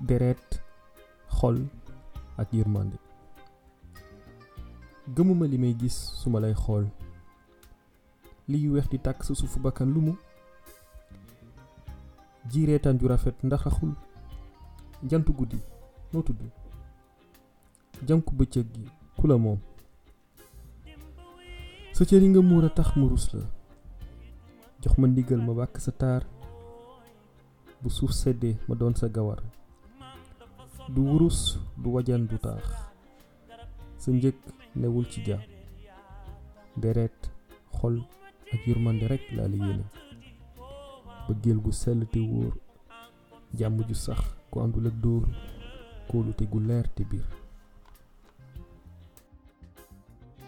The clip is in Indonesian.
deret xol ak yërmande. Gëmuma li may gis su ma lay liy weex di tàkk sa suufu bakkan lu mu ji ju rafet ndax raxul. Jantu guddi noo tudd? Jànku bëccëg gi ku la moom? Sa cër yi nga a tax mu rus la. Jox ma ndigal ma sa taar. Bu suuf seddee ma doon sa gawar du wurus du wajan du taax. Sa njëg newul ci ja deret xol ak yërmande rekk laa la yéene. Bëggeel gu sell te wóor jàmm ju sax ku àndul ak dóor kóolute gu leer te biir